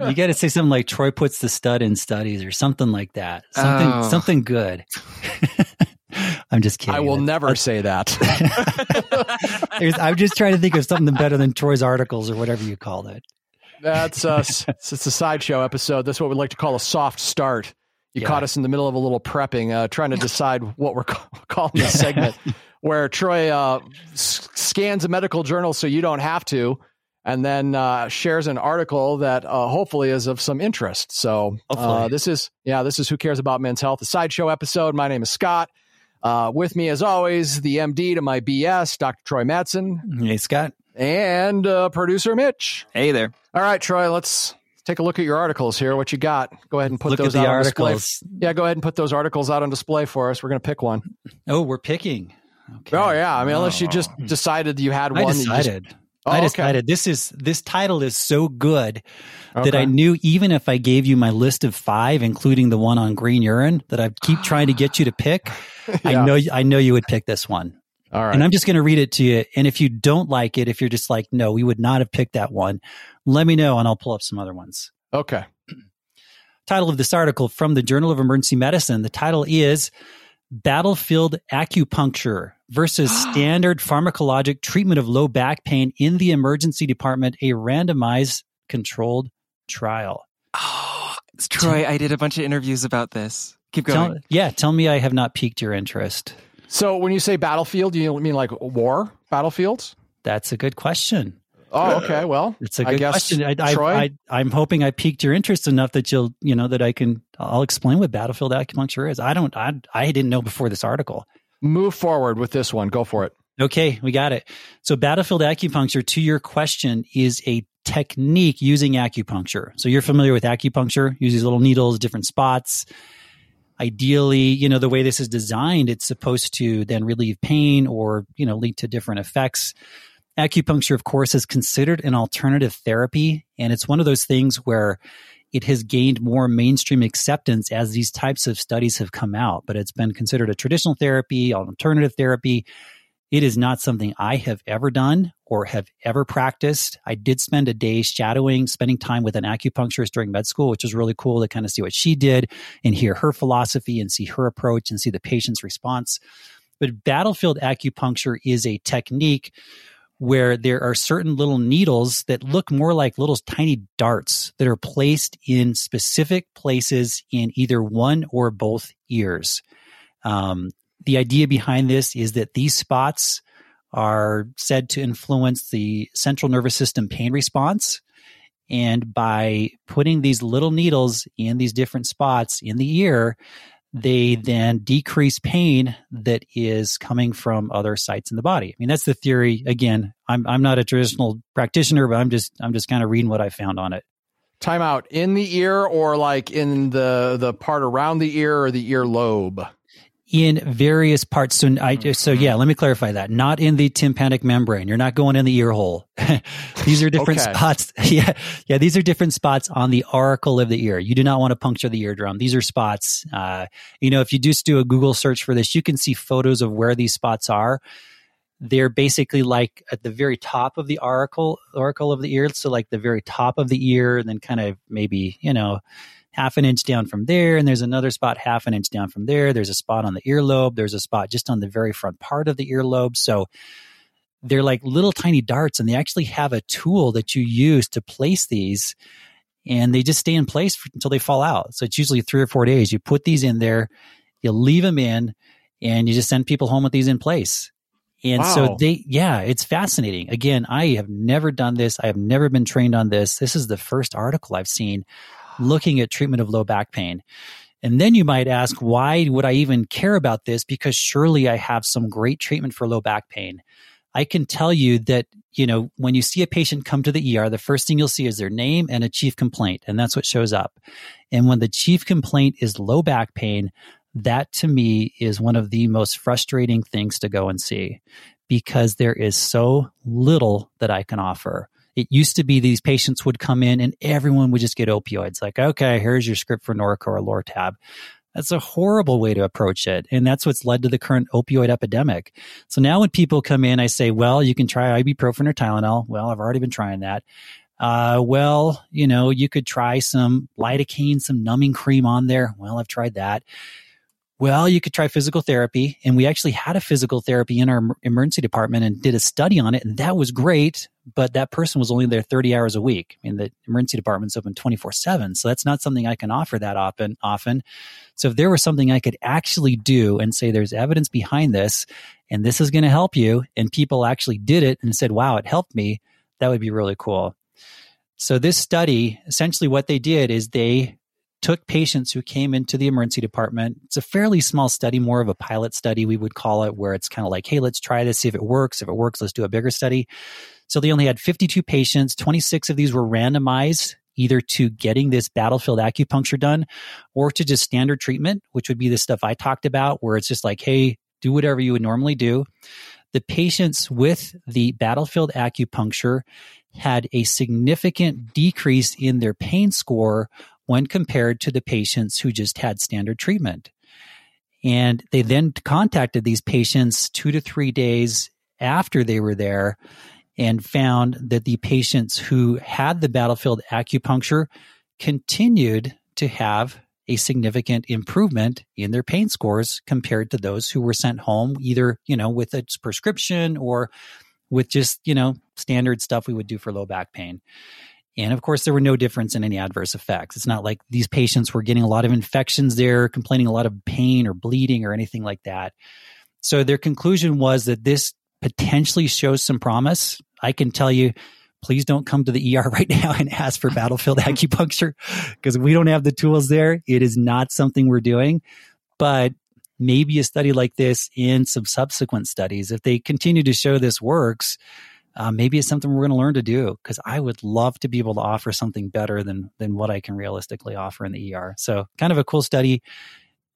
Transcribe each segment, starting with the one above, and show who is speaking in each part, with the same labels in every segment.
Speaker 1: You got to say something like Troy puts the stud in studies or something like that. Something
Speaker 2: Oh.
Speaker 1: something good. I'm just kidding.
Speaker 3: I will
Speaker 1: That's-
Speaker 3: never say that.
Speaker 1: I'm just trying to think of something better than Troy's articles or whatever you called it.
Speaker 3: That's us. It's, it's a sideshow episode. That's what we like to call a soft start. You
Speaker 1: Yeah.
Speaker 3: caught us in the middle of a little prepping, uh, trying to decide what we're ca- calling this segment, where Troy uh, s- scans a medical journal so you don't have to, and then uh, shares an article that uh, hopefully is of some interest. So uh, this is yeah, this is who cares about men's health, a sideshow episode. My name is Scott. Uh, with me, as always, the MD to my BS, Dr. Troy Madsen.
Speaker 1: Hey, Scott.
Speaker 3: and uh, producer Mitch.
Speaker 2: Hey there.
Speaker 3: All right, Troy, let's take a look at your articles here. What you got? Go ahead and put
Speaker 1: Look
Speaker 3: those out on display.
Speaker 1: articles.
Speaker 3: Yeah, go ahead and put those articles out on display for us. We're going to pick one.
Speaker 1: Oh, we're picking. Okay.
Speaker 3: Oh yeah, I mean, unless you
Speaker 1: Oh.
Speaker 3: just decided you had
Speaker 1: I
Speaker 3: one. that you just-
Speaker 1: decided.
Speaker 3: Oh,
Speaker 1: I
Speaker 3: okay.
Speaker 1: decided this is this title is so good that I knew even if I gave you my list of five, including the one on green urine that I keep trying to get you to pick, I
Speaker 3: Yeah.
Speaker 1: know I know you would pick this one.
Speaker 3: All right.
Speaker 1: And I'm just going to read it to you. And if you don't like it, if you're just like, no, we would not have picked that one, let me know and I'll pull up some other ones.
Speaker 3: okay.
Speaker 1: Title of this article from the Journal of Emergency Medicine. The title is Battlefield Acupuncture versus Standard Pharmacologic Treatment of Low Back Pain in the Emergency Department, a randomized controlled trial.
Speaker 2: Oh, it's Troy, I did a bunch of interviews about this. Keep going.
Speaker 1: Tell, yeah, tell me I have not piqued your interest.
Speaker 3: So when you say battlefield, you mean like war battlefields?
Speaker 1: That's a good question.
Speaker 3: Oh, okay. Well,
Speaker 1: It's a good
Speaker 3: guess,
Speaker 1: question. I, I,
Speaker 3: Troy?
Speaker 1: I, I'm hoping I piqued your interest enough that you'll, you know, that I can, I'll explain what battlefield acupuncture is. I don't, I, I didn't know before this article.
Speaker 3: Move forward with this one. Go for it.
Speaker 1: Okay, we got it. So battlefield acupuncture, to your question, is a technique using acupuncture. So you're familiar with acupuncture, use these little needles, different spots. Ideally, you know, the way this is designed, it's supposed to then relieve pain or, you know, lead to different effects. Acupuncture, of course, is considered an alternative therapy. And it's one of those things where it has gained more mainstream acceptance as these types of studies have come out. But it's been considered a traditional therapy, alternative therapy. It is not something I have ever done or have ever practiced. I did spend a day shadowing, spending time with an acupuncturist during med school, which was really cool to kind of see what she did and hear her philosophy and see her approach and see the patient's response. But battlefield acupuncture is a technique where there are certain little needles that look more like little tiny darts that are placed in specific places in either one or both ears. Um, the idea behind this is that these spots are said to influence the central nervous system pain response. And by putting these little needles in these different spots in the ear, they then decrease pain that is coming from other sites in the body. I mean, that's the theory. Again, I'm I'm not a traditional practitioner, but I'm just I'm just kind of reading what I found on it.
Speaker 3: Time out in the ear or like in the the part around the ear or the ear lobe.
Speaker 1: In various parts. So I so yeah, let me clarify that. Not in the tympanic membrane. You're not going in the ear hole. these are different
Speaker 3: Okay.
Speaker 1: spots. Yeah, yeah. These are different spots on the auricle of the ear. You do not want to puncture the eardrum. These are spots. Uh, you know, if you just do a Google search for this, you can see photos of where these spots are. They're basically like at the very top of the auricle auricle of the ear. So like the very top of the ear, and then kind of maybe you know half an inch down from there, and there's another spot half an inch down from there. There's a spot on the earlobe. There's a spot just on the very front part of the earlobe. So they're like little tiny darts, and they actually have a tool that you use to place these, and they just stay in place for, until they fall out. So it's usually three or four days. You put these in there, you leave them in, and you just send people home with these in place. And
Speaker 3: Wow.
Speaker 1: so they, yeah, it's fascinating. Again, I have never done this. I have never been trained on this. This is the first article I've seen looking at treatment of low back pain. And then you might ask, why would I even care about this? Because surely I have some great treatment for low back pain. I can tell you that, you know, when you see a patient come to the ER, the first thing you'll see is their name and a chief complaint, and that's what shows up. And when the chief complaint is low back pain, that to me is one of the most frustrating things to go and see because there is so little that I can offer. It used to be these patients would come in and everyone would just get opioids. Like, okay, here's your script for Norco or Lortab. That's a horrible way to approach it. And that's what's led to the current opioid epidemic. So now when people come in, I say, well, you can try ibuprofen or Tylenol. Well, I've already been trying that. Uh, well, you know, you could try some lidocaine, some numbing cream on there. Well, I've tried that. Well, you could try physical therapy. And we actually had a physical therapy in our emergency department and did a study on it. And that was great. But that person was only there 30 hours a week. I mean, the emergency department's open 24 seven. So that's not something I can offer that often, often. So if there was something I could actually do and say there's evidence behind this and this is going to help you and people actually did it and said, wow, it helped me, that would be really cool. So this study, essentially what they did is they took patients who came into the emergency department. It's a fairly small study, more of a pilot study, we would call it, where it's kind of like, hey, let's try this, see if it works. If it works, let's do a bigger study. So they only had 52 patients. 26 of these were randomized either to getting this battlefield acupuncture done or to just standard treatment, which would be the stuff I talked about, where it's just like, hey, do whatever you would normally do. The patients with the battlefield acupuncture had a significant decrease in their pain score when compared to the patients who just had standard treatment. And they then contacted these patients two to three days after they were there and found that the patients who had the battlefield acupuncture continued to have a significant improvement in their pain scores compared to those who were sent home either, you know, with a prescription or with just, you know, standard stuff we would do for low back pain. And of course, there were no difference in any adverse effects. It's not like these patients were getting a lot of infections there, complaining a lot of pain or bleeding or anything like that. So their conclusion was that this potentially shows some promise. I can tell you, please don't come to the ER right now and ask for battlefield acupuncture because we don't have the tools there. It is not something we're doing. But maybe a study like this in some subsequent studies, if they continue to show this works, uh, maybe it's something we're going to learn to do because I would love to be able to offer something better than than what I can realistically offer in the ER. So, kind of a cool study,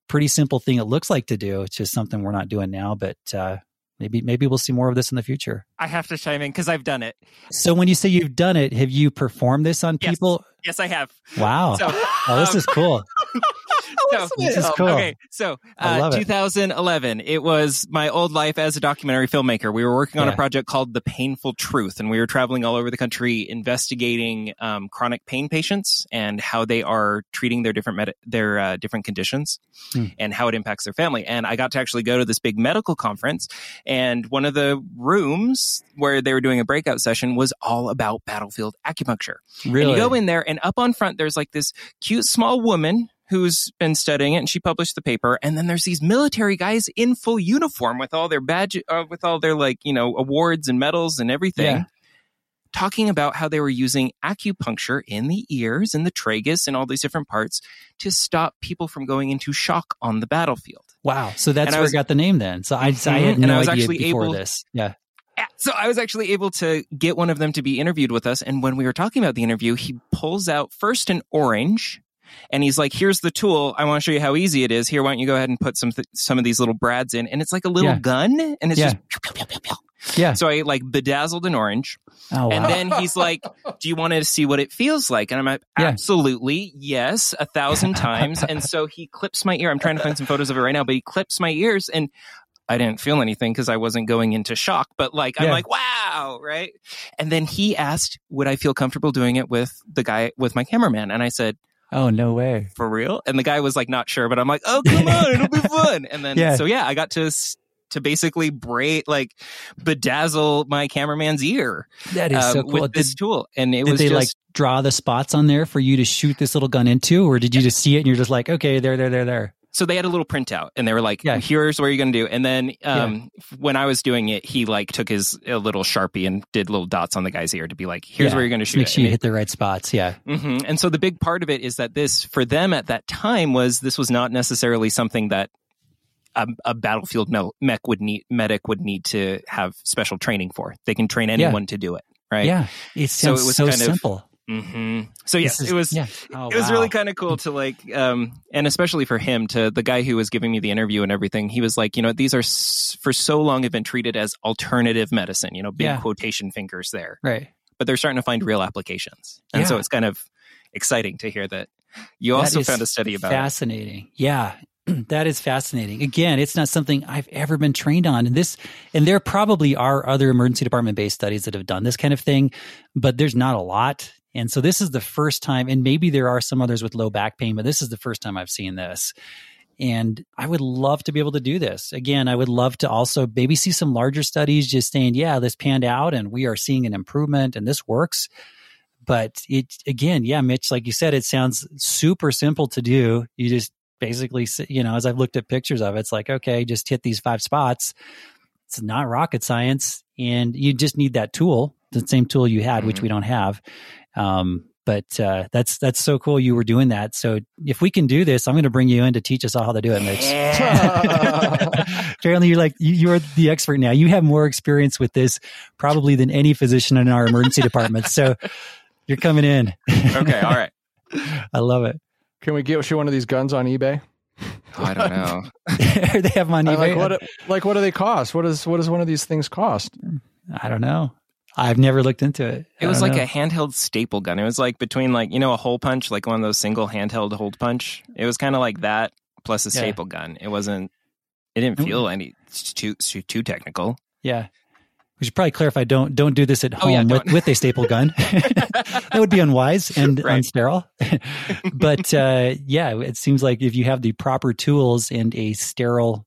Speaker 1: pretty simple thing it looks like to do. It's just something we're not doing now, but uh, maybe maybe we'll see more of this in the future.
Speaker 2: I have to chime in because I've done it.
Speaker 1: So, when you say you've done it, have you performed this on
Speaker 2: yes.
Speaker 1: people?
Speaker 2: Yes, I have.
Speaker 1: Wow. So, oh, this um, is cool.
Speaker 2: so,
Speaker 1: this is cool.
Speaker 2: Okay, so uh, 2011, it. it. was my old life as a documentary filmmaker. We were working on yeah. a project called The Painful Truth, and we were traveling all over the country investigating um, chronic pain patients and how they are treating their different med- their uh, different conditions hmm. and how it impacts their family. And I got to actually go to this big medical conference, and one of the rooms where they were doing a breakout session was all about battlefield acupuncture.
Speaker 1: Really?
Speaker 2: And you go in there, and up on front, there's like this cute small woman who's been studying it and she published the paper and then there's these military guys in full uniform with all their badge uh, with all their like you know awards and medals and everything yeah. talking about how they were using acupuncture in the ears and the tragus and all these different parts to stop people from going into shock on the battlefield
Speaker 1: wow so that's and where I, was, got the name then so i, I mm-hmm. had no and I was idea actually before able, this yeah
Speaker 2: so I was actually able to get one of them to be interviewed with us. And when we were talking about the interview, he pulls out first an orange and he's like, "Here's the tool. I want to show you how easy it is. Here, why don't you go ahead and put some th- some of these little brads in?" And it's like a little yeah. gun, and it's yeah. just
Speaker 1: yeah.
Speaker 2: So I like bedazzled an orange,
Speaker 1: oh, wow.
Speaker 2: and then he's like, "Do you want to see what it feels like?" And I'm like, "Absolutely, yeah. yes, a thousand times." and so he clips my ear. I'm trying to find some photos of it right now, but he clips my ears, and I didn't feel anything because I wasn't going into shock. But like, I'm like, wow, right? And then he asked, "Would I feel comfortable doing it with the guy with my cameraman?" And I said
Speaker 1: Oh, no way.
Speaker 2: For real? And the guy was like, not sure, but I'm like, oh, come on, it'll be fun. And then, yeah. so yeah, I got to, to basically braid, like bedazzle my cameraman's ear.
Speaker 1: That is uh, so cool.
Speaker 2: With this tool. And it
Speaker 1: did
Speaker 2: was
Speaker 1: they
Speaker 2: just,
Speaker 1: like draw the spots on there for you to shoot this little gun into, or did you just see it and you're just like, okay, there, there, there, there?
Speaker 2: So they had a little printout and they were like, yeah. here's what you're going to do. And then um, yeah. when I was doing it, he like took his a little Sharpie and did little dots on the guy's ear to be like, here's yeah. where you're going to shoot.
Speaker 1: Make sure
Speaker 2: you
Speaker 1: it, hit the right spots. Yeah.
Speaker 2: Mm-hmm. And so the big part of it is that this, for them at that time, was this was not necessarily something that a, a battlefield mech would need, medic would need to have special training for. They can train anyone to do it. Right.
Speaker 1: Yeah. It sounds so, it was so kind simple. Of,
Speaker 2: Mm-hmm. So yes, is, it was yeah. oh, it was wow. really kind of cool to like, um, and especially for him to the guy who was giving me the interview and everything. He was like, you know, these are s- for so long have been treated as alternative medicine. You know, big yeah. quotation fingers there,
Speaker 1: right?
Speaker 2: But they're starting to find real applications, and yeah. so it's kind of exciting to hear that you that also found a study about
Speaker 1: fascinating. It. Yeah, that is fascinating. Again, it's not something I've ever been trained on. And this, and there probably are other emergency department based studies that have done this kind of thing, but there's not a lot. And so this is the first time, and maybe there are some others with low back pain, but this is the first time I've seen this. And I would love to be able to do this. Again, I would love to also maybe see some larger studies just saying, yeah, this panned out and we are seeing an improvement and this works. But it, again, yeah, Mitch, like you said, it sounds super simple to do. You just basically, you know, as I've looked at pictures of it, it's like, okay, just hit these five spots. It's not rocket science. And you just need that tool, the same tool you had, mm-hmm. which we don't have. Um, but uh, that's that's so cool you were doing that. So if we can do this, I'm going to bring you in to teach us all how to do it, Mitch. Apparently, you're like you're the expert now. You have more experience with this probably than any physician in our emergency department. So you're coming in.
Speaker 2: okay, all right.
Speaker 1: I love it.
Speaker 3: Can we get you one of these guns on eBay?
Speaker 2: Oh, I don't know.
Speaker 1: they have them on eBay.
Speaker 3: Like what, like what do they cost? What does what does one of these things cost?
Speaker 1: I don't know. I've never looked into it.
Speaker 2: It was like know. a handheld staple gun. It was like between like you know a hole punch, like one of those single handheld hole punch. It was kind of like that plus a yeah. staple gun. It wasn't. It didn't feel any too too, technical.
Speaker 1: Yeah. We should probably clarify. Don't don't do this at home oh, yeah, with, with a staple gun. that would be unwise and right. unsterile. but uh, yeah, it seems like if you have the proper tools and a sterile,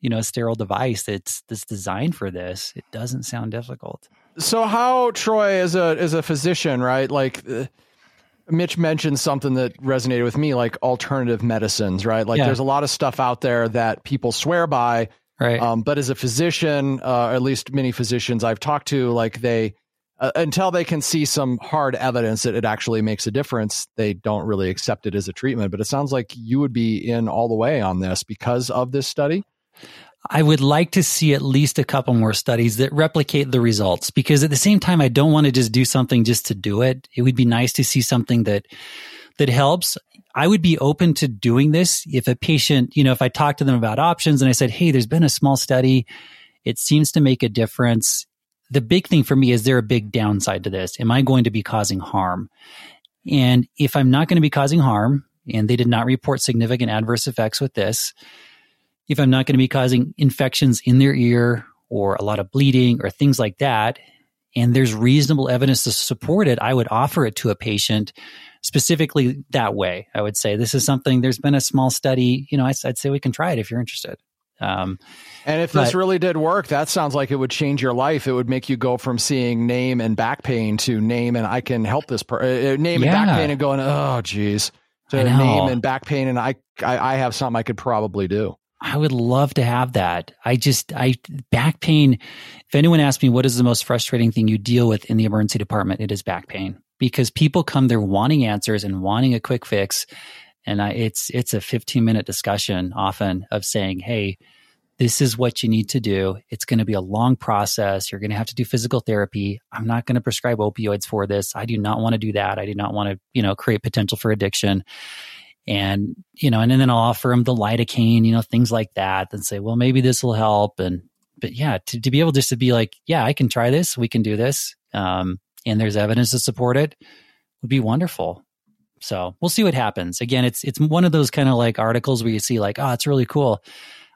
Speaker 1: you know, sterile device that's that's designed for this, it doesn't sound difficult
Speaker 3: so how Troy as a as a physician, right? Like uh, Mitch mentioned something that resonated with me, like alternative medicines, right? Like yeah. there's a lot of stuff out there that people swear by,
Speaker 1: right?
Speaker 3: Um, but as a physician, uh, at least many physicians I've talked to, like they uh, until they can see some hard evidence that it actually makes a difference, they don't really accept it as a treatment. But it sounds like you would be in all the way on this because of this study.
Speaker 1: I would like to see at least a couple more studies that replicate the results because at the same time, I don't want to just do something just to do it. It would be nice to see something that, that helps. I would be open to doing this if a patient, you know, if I talk to them about options and I said, Hey, there's been a small study. It seems to make a difference. The big thing for me is there a big downside to this? Am I going to be causing harm? And if I'm not going to be causing harm and they did not report significant adverse effects with this, if I'm not going to be causing infections in their ear or a lot of bleeding or things like that, and there's reasonable evidence to support it, I would offer it to a patient specifically that way. I would say this is something, there's been a small study, you know, I'd, I'd say we can try it if you're interested. Um,
Speaker 3: and if but, this really did work, that sounds like it would change your life. It would make you go from seeing name and back pain to name and I can help this per- uh, uh name yeah. and back pain and going, oh, geez, to name and back pain and I, I I have something I could probably do.
Speaker 1: I would love to have that. I just, I, back pain. If anyone asks me what is the most frustrating thing you deal with in the emergency department, it is back pain because people come there wanting answers and wanting a quick fix. And I, it's, it's a 15 minute discussion often of saying, Hey, this is what you need to do. It's going to be a long process. You're going to have to do physical therapy. I'm not going to prescribe opioids for this. I do not want to do that. I do not want to, you know, create potential for addiction and you know and, and then i'll offer them the lidocaine you know things like that and say well maybe this will help and but yeah to, to be able just to be like yeah i can try this we can do this um, and there's evidence to support it would be wonderful. So we'll see what happens. Again it's it's one of those kind of like articles where you see like oh it's really cool.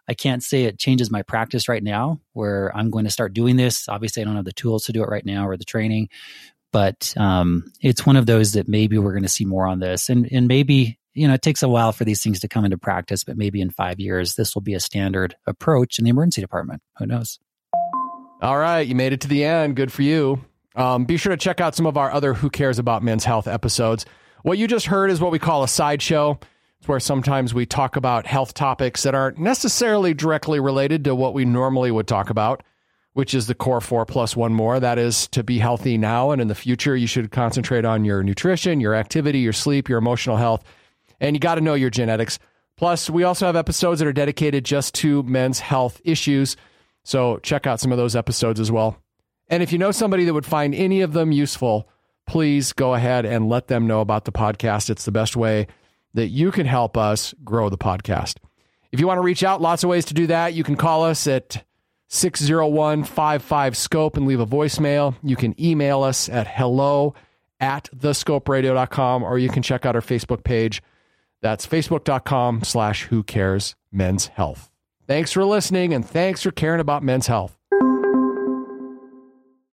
Speaker 1: I can't say it changes my practice right now where i'm going to start doing this. Obviously i don't have the tools to do it right now or the training but um, it's one of those that maybe we're going to see more on this and and maybe you know, it takes a while for these things to come into practice, but maybe in five years, this will be a standard approach in the emergency department. Who knows?
Speaker 3: All right. You made it to the end. Good for you. Um, be sure to check out some of our other Who Cares About Men's Health episodes. What you just heard is what we call a sideshow. It's where sometimes we talk about health topics that aren't necessarily directly related to what we normally would talk about, which is the core four plus one more. That is to be healthy now and in the future. You should concentrate on your nutrition, your activity, your sleep, your emotional health and you got to know your genetics. Plus, we also have episodes that are dedicated just to men's health issues. So check out some of those episodes as well. And if you know somebody that would find any of them useful, please go ahead and let them know about the podcast. It's the best way that you can help us grow the podcast. If you want to reach out, lots of ways to do that. You can call us at 601 55 Scope and leave a voicemail. You can email us at hello at thescoperadio.com or you can check out our Facebook page That's facebook.com slash who cares men's health. Thanks for listening and thanks for caring about men's health.